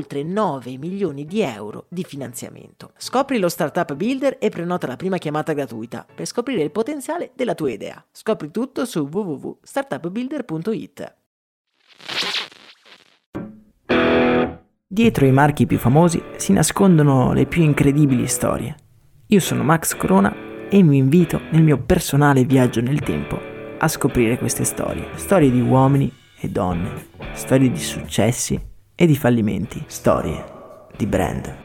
oltre 9 milioni di euro di finanziamento. Scopri lo Startup Builder e prenota la prima chiamata gratuita per scoprire il potenziale della tua idea. Scopri tutto su www.startupbuilder.it. Dietro i marchi più famosi si nascondono le più incredibili storie. Io sono Max Corona e vi invito nel mio personale viaggio nel tempo a scoprire queste storie. Storie di uomini e donne, storie di successi e di fallimenti, storie di brand.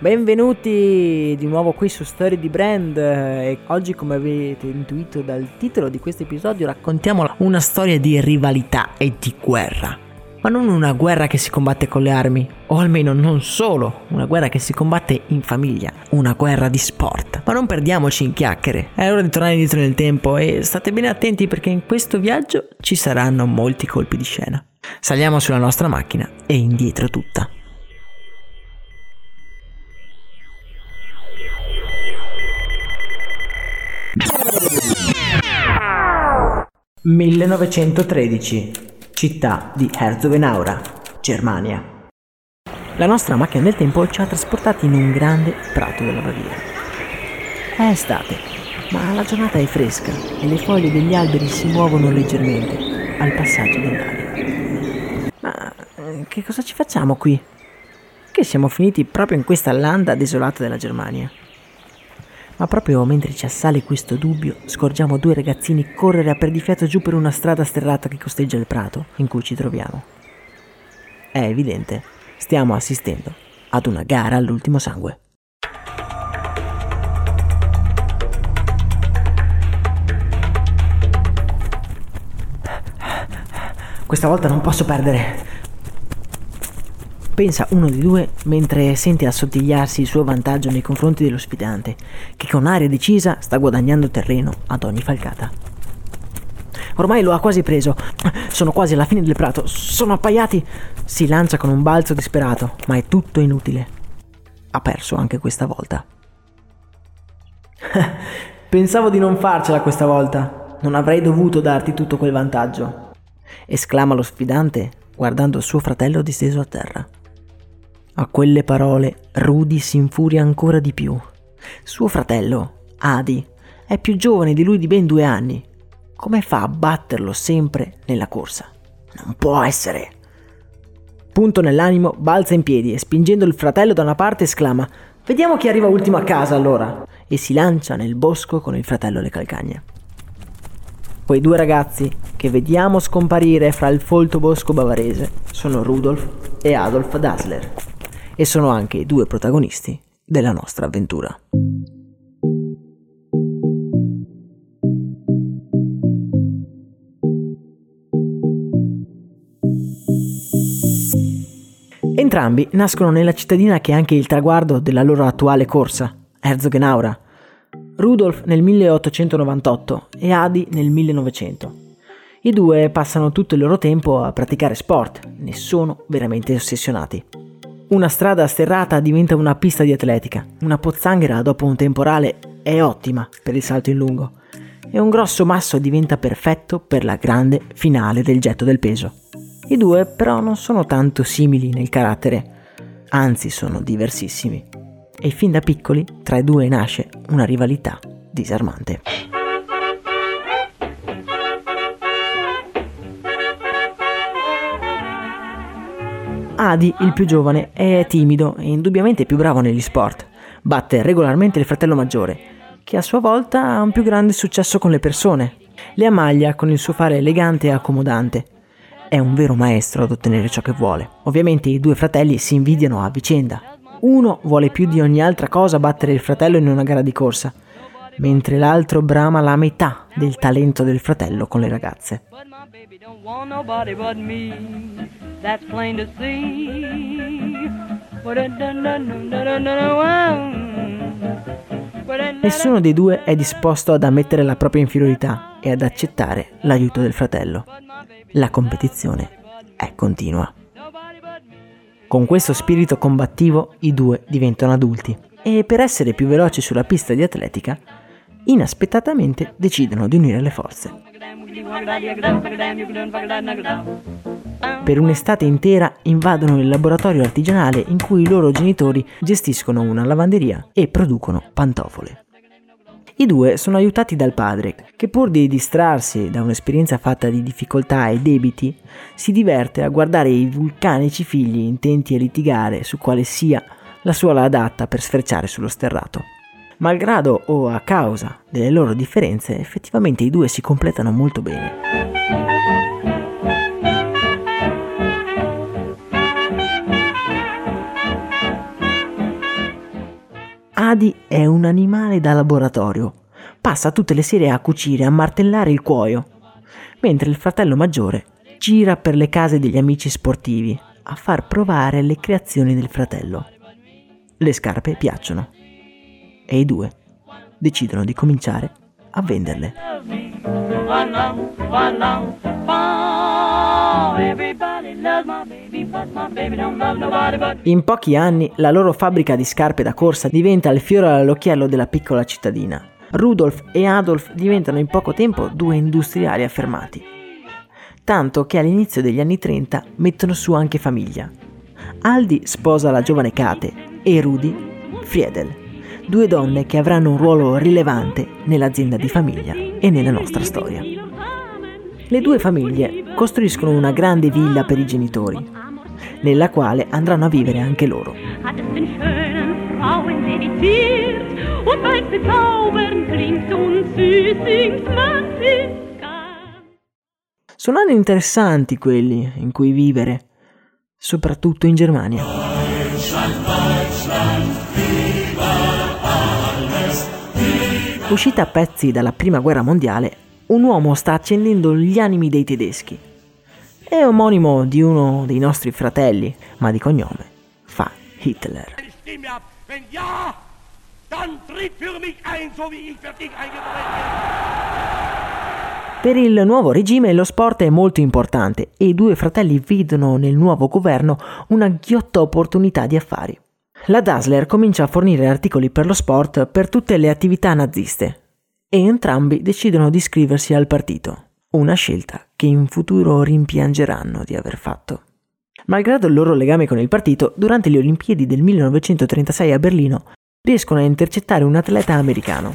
Benvenuti di nuovo qui su Storie di Brand e oggi come avete intuito dal titolo di questo episodio raccontiamo una storia di rivalità e di guerra ma non una guerra che si combatte con le armi, o almeno non solo, una guerra che si combatte in famiglia, una guerra di sport. Ma non perdiamoci in chiacchiere, è ora di tornare indietro nel tempo e state bene attenti perché in questo viaggio ci saranno molti colpi di scena. Saliamo sulla nostra macchina e indietro tutta. «1913 città di Herzogenaura, Germania. La nostra macchina del tempo ci ha trasportati in un grande prato della Baviera. È estate, ma la giornata è fresca e le foglie degli alberi si muovono leggermente al passaggio dell'aria. Ma eh, che cosa ci facciamo qui? Che siamo finiti proprio in questa landa desolata della Germania. Ma proprio mentre ci assale questo dubbio, scorgiamo due ragazzini correre a perdifiato giù per una strada sterrata che costeggia il prato in cui ci troviamo. È evidente, stiamo assistendo ad una gara all'ultimo sangue. Questa volta non posso perdere pensa uno di due mentre sente assottigliarsi il suo vantaggio nei confronti dello sfidante, che con aria decisa sta guadagnando terreno ad ogni falcata. Ormai lo ha quasi preso. Sono quasi alla fine del prato. Sono appaiati. Si lancia con un balzo disperato, ma è tutto inutile. Ha perso anche questa volta. Pensavo di non farcela questa volta. Non avrei dovuto darti tutto quel vantaggio. esclama lo sfidante guardando suo fratello disteso a terra. A quelle parole Rudy si infuria ancora di più. Suo fratello, Adi, è più giovane di lui di ben due anni. Come fa a batterlo sempre nella corsa? Non può essere. Punto nell'animo, balza in piedi e spingendo il fratello da una parte esclama Vediamo chi arriva ultimo a casa allora. E si lancia nel bosco con il fratello alle calcagne. Quei due ragazzi che vediamo scomparire fra il folto bosco bavarese sono Rudolf e Adolf Dassler e sono anche i due protagonisti della nostra avventura. Entrambi nascono nella cittadina che è anche il traguardo della loro attuale corsa, Herzogenaura. Rudolf nel 1898 e Adi nel 1900. I due passano tutto il loro tempo a praticare sport, ne sono veramente ossessionati. Una strada sterrata diventa una pista di atletica, una pozzanghera dopo un temporale è ottima per il salto in lungo e un grosso masso diventa perfetto per la grande finale del getto del peso. I due però non sono tanto simili nel carattere, anzi sono diversissimi. E fin da piccoli tra i due nasce una rivalità disarmante. Adi, il più giovane, è timido e indubbiamente più bravo negli sport. Batte regolarmente il fratello maggiore, che a sua volta ha un più grande successo con le persone. Le ammaglia con il suo fare elegante e accomodante. È un vero maestro ad ottenere ciò che vuole. Ovviamente i due fratelli si invidiano a vicenda. Uno vuole più di ogni altra cosa battere il fratello in una gara di corsa, mentre l'altro brama la metà del talento del fratello con le ragazze. Nessuno dei due è disposto ad ammettere la propria inferiorità e ad accettare l'aiuto del fratello. La competizione è continua. Con questo spirito combattivo i due diventano adulti e per essere più veloci sulla pista di atletica, inaspettatamente decidono di unire le forze. Per un'estate intera invadono il laboratorio artigianale in cui i loro genitori gestiscono una lavanderia e producono pantofole. I due sono aiutati dal padre, che pur di distrarsi da un'esperienza fatta di difficoltà e debiti, si diverte a guardare i vulcanici figli intenti a litigare su quale sia la suola adatta per sfrecciare sullo sterrato. Malgrado o a causa delle loro differenze, effettivamente i due si completano molto bene. Adi è un animale da laboratorio. Passa tutte le sere a cucire, a martellare il cuoio, mentre il fratello maggiore gira per le case degli amici sportivi a far provare le creazioni del fratello. Le scarpe piacciono e i due decidono di cominciare a venderle. In pochi anni la loro fabbrica di scarpe da corsa diventa il fiore all'occhiello della piccola cittadina. Rudolf e Adolf diventano in poco tempo due industriali affermati. Tanto che all'inizio degli anni 30 mettono su anche famiglia. Aldi sposa la giovane Kate e Rudy Friedel, due donne che avranno un ruolo rilevante nell'azienda di famiglia e nella nostra storia. Le due famiglie costruiscono una grande villa per i genitori, nella quale andranno a vivere anche loro. Sono anni interessanti quelli in cui vivere, soprattutto in Germania. Uscita a pezzi dalla prima guerra mondiale, un uomo sta accendendo gli animi dei tedeschi. È omonimo di uno dei nostri fratelli, ma di cognome fa Hitler. Per il nuovo regime lo sport è molto importante e i due fratelli vedono nel nuovo governo una ghiotta opportunità di affari. La Dassler comincia a fornire articoli per lo sport per tutte le attività naziste e entrambi decidono di iscriversi al partito, una scelta che in futuro rimpiangeranno di aver fatto. Malgrado il loro legame con il partito, durante le Olimpiadi del 1936 a Berlino riescono a intercettare un atleta americano.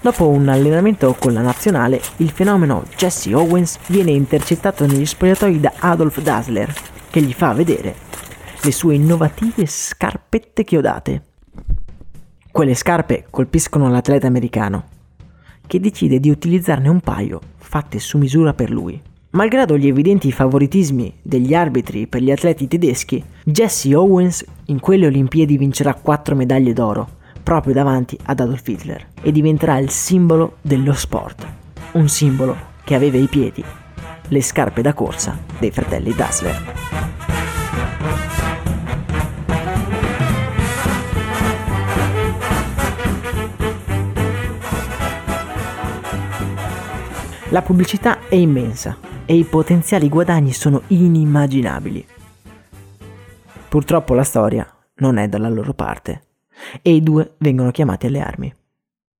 Dopo un allenamento con la nazionale, il fenomeno Jesse Owens viene intercettato negli spogliatoi da Adolf Dassler, che gli fa vedere le sue innovative scarpette chiodate. Quelle scarpe colpiscono l'atleta americano, che decide di utilizzarne un paio fatte su misura per lui. Malgrado gli evidenti favoritismi degli arbitri per gli atleti tedeschi, Jesse Owens in quelle Olimpiadi vincerà quattro medaglie d'oro, proprio davanti ad Adolf Hitler, e diventerà il simbolo dello sport, un simbolo che aveva ai piedi le scarpe da corsa dei fratelli Dassler. La pubblicità è immensa e i potenziali guadagni sono inimmaginabili. Purtroppo la storia non è dalla loro parte e i due vengono chiamati alle armi.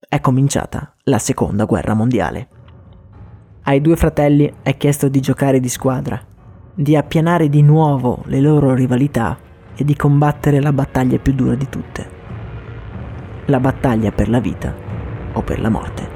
È cominciata la seconda guerra mondiale. Ai due fratelli è chiesto di giocare di squadra, di appianare di nuovo le loro rivalità e di combattere la battaglia più dura di tutte. La battaglia per la vita o per la morte.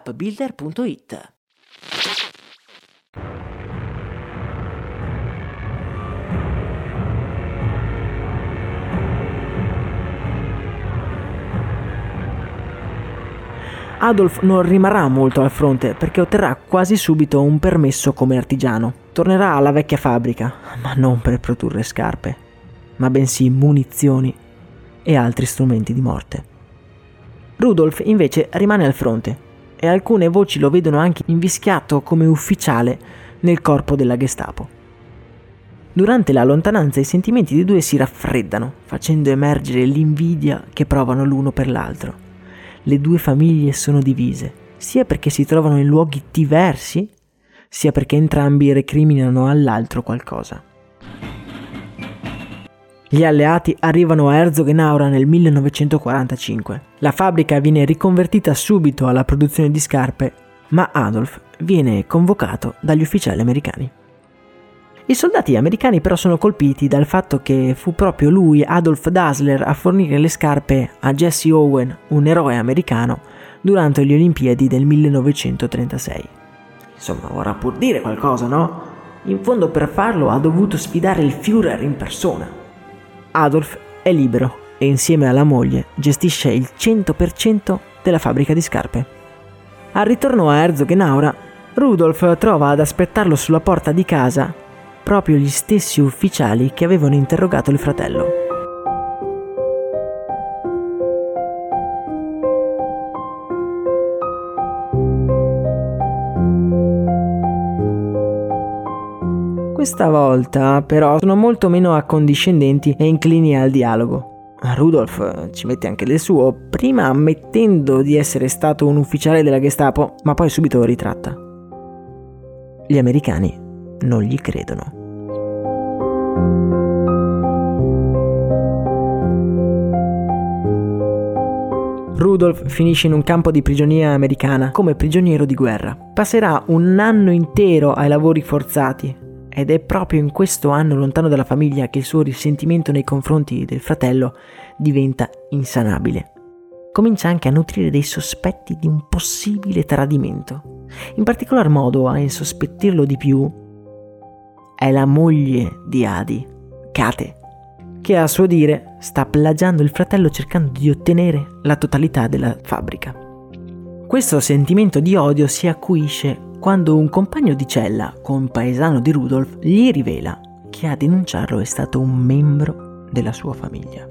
appbuilder.it. Adolf non rimarrà molto al fronte perché otterrà quasi subito un permesso come artigiano. Tornerà alla vecchia fabbrica, ma non per produrre scarpe, ma bensì munizioni e altri strumenti di morte. Rudolf invece rimane al fronte e alcune voci lo vedono anche invischiato come ufficiale nel corpo della Gestapo. Durante la lontananza i sentimenti dei due si raffreddano, facendo emergere l'invidia che provano l'uno per l'altro. Le due famiglie sono divise, sia perché si trovano in luoghi diversi, sia perché entrambi recriminano all'altro qualcosa. Gli alleati arrivano a Herzogenaura nel 1945. La fabbrica viene riconvertita subito alla produzione di scarpe, ma Adolf viene convocato dagli ufficiali americani. I soldati americani però sono colpiti dal fatto che fu proprio lui, Adolf Dassler, a fornire le scarpe a Jesse Owen, un eroe americano, durante le Olimpiadi del 1936. Insomma, vorrà pur dire qualcosa, no? In fondo per farlo ha dovuto sfidare il Führer in persona. Adolf è libero e insieme alla moglie gestisce il 100% della fabbrica di scarpe. Al ritorno a Herzogenaura, Rudolf trova ad aspettarlo sulla porta di casa proprio gli stessi ufficiali che avevano interrogato il fratello. Questa volta però sono molto meno accondiscendenti e inclini al dialogo. Rudolf ci mette anche del suo, prima ammettendo di essere stato un ufficiale della Gestapo, ma poi subito ritratta. Gli americani non gli credono. Rudolf finisce in un campo di prigionia americana come prigioniero di guerra. Passerà un anno intero ai lavori forzati ed è proprio in questo anno lontano dalla famiglia che il suo risentimento nei confronti del fratello diventa insanabile. Comincia anche a nutrire dei sospetti di un possibile tradimento. In particolar modo a insospettirlo di più è la moglie di Adi, Kate, che a suo dire sta plagiando il fratello cercando di ottenere la totalità della fabbrica. Questo sentimento di odio si acuisce quando un compagno di cella, compaesano di Rudolf, gli rivela che a denunciarlo è stato un membro della sua famiglia.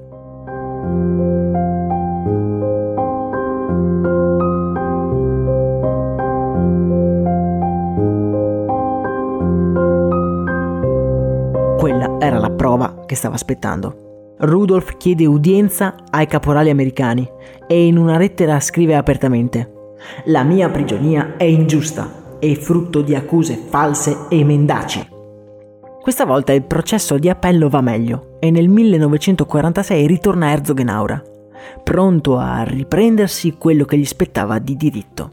Quella era la prova che stava aspettando. Rudolf chiede udienza ai caporali americani e in una lettera scrive apertamente La mia prigionia è ingiusta e frutto di accuse false e mendaci. Questa volta il processo di appello va meglio e nel 1946 ritorna a Herzogenaura. pronto a riprendersi quello che gli spettava di diritto.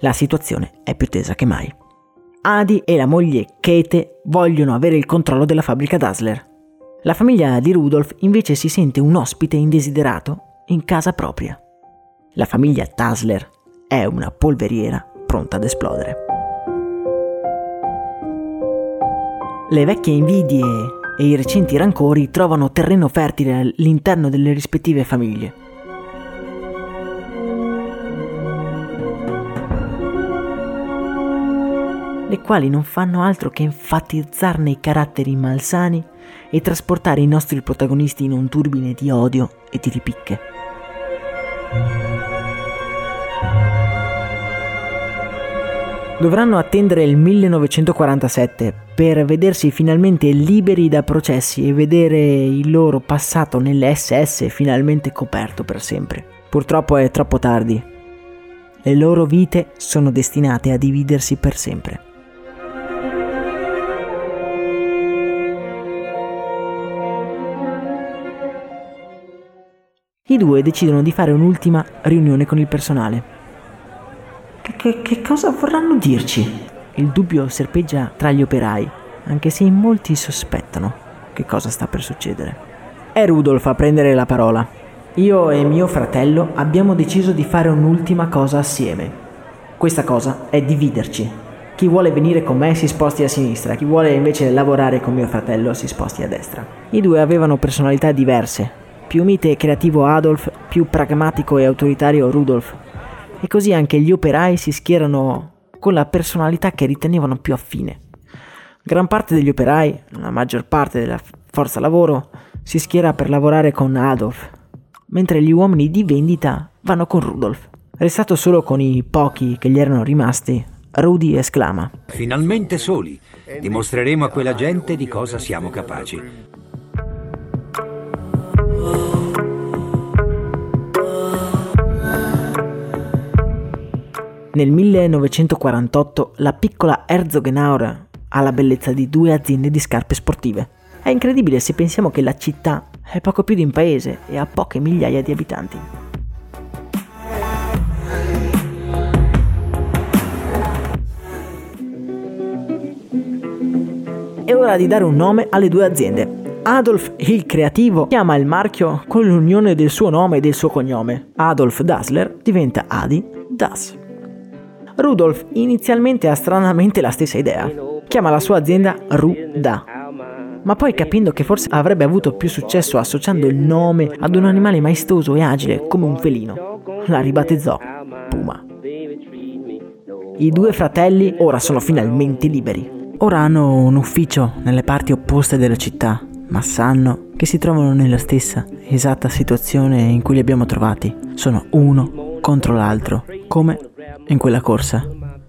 La situazione è più tesa che mai. Adi e la moglie Kate vogliono avere il controllo della fabbrica Dassler. La famiglia di Rudolf invece si sente un ospite indesiderato in casa propria. La famiglia Dassler è una polveriera pronta ad esplodere. Le vecchie invidie e i recenti rancori trovano terreno fertile all'interno delle rispettive famiglie. le quali non fanno altro che enfatizzarne i caratteri malsani e trasportare i nostri protagonisti in un turbine di odio e di ripicche. Dovranno attendere il 1947 per vedersi finalmente liberi da processi e vedere il loro passato nelle SS finalmente coperto per sempre. Purtroppo è troppo tardi. Le loro vite sono destinate a dividersi per sempre. I due decidono di fare un'ultima riunione con il personale. Che, che, che cosa vorranno dirci? Il dubbio serpeggia tra gli operai, anche se in molti sospettano che cosa sta per succedere. È Rudolf a prendere la parola. Io e mio fratello abbiamo deciso di fare un'ultima cosa assieme. Questa cosa è dividerci. Chi vuole venire con me si sposti a sinistra, chi vuole invece lavorare con mio fratello si sposti a destra. I due avevano personalità diverse, più mite e creativo Adolf, più pragmatico e autoritario Rudolf. E così anche gli operai si schierano con la personalità che ritenevano più affine. Gran parte degli operai, la maggior parte della forza lavoro, si schiera per lavorare con Adolf, mentre gli uomini di vendita vanno con Rudolf. Restato solo con i pochi che gli erano rimasti, Rudy esclama: Finalmente soli! Dimostreremo a quella gente di cosa siamo capaci. Nel 1948 la piccola Herzogenaur ha la bellezza di due aziende di scarpe sportive. È incredibile se pensiamo che la città è poco più di un paese e ha poche migliaia di abitanti. È ora di dare un nome alle due aziende. Adolf il creativo chiama il marchio con l'unione del suo nome e del suo cognome. Adolf Dassler diventa Adi Das. Rudolf inizialmente ha stranamente la stessa idea. Chiama la sua azienda Ruda. Ma poi capendo che forse avrebbe avuto più successo associando il nome ad un animale maestoso e agile come un felino, la ribattezzò Puma. I due fratelli ora sono finalmente liberi. Ora hanno un ufficio nelle parti opposte della città, ma sanno che si trovano nella stessa esatta situazione in cui li abbiamo trovati. Sono uno contro l'altro, come in quella corsa,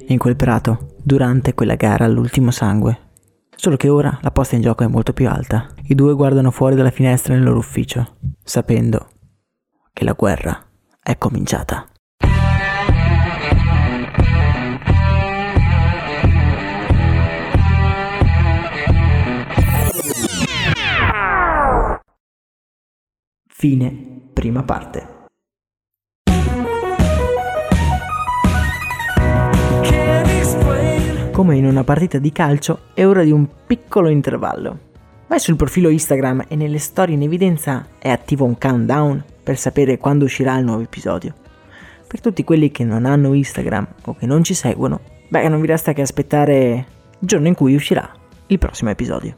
in quel prato, durante quella gara all'ultimo sangue. Solo che ora la posta in gioco è molto più alta. I due guardano fuori dalla finestra nel loro ufficio, sapendo che la guerra è cominciata. Fine prima parte. Come in una partita di calcio, è ora di un piccolo intervallo. Vai sul profilo Instagram e nelle storie in evidenza è attivo un countdown per sapere quando uscirà il nuovo episodio. Per tutti quelli che non hanno Instagram o che non ci seguono, beh, non vi resta che aspettare il giorno in cui uscirà il prossimo episodio.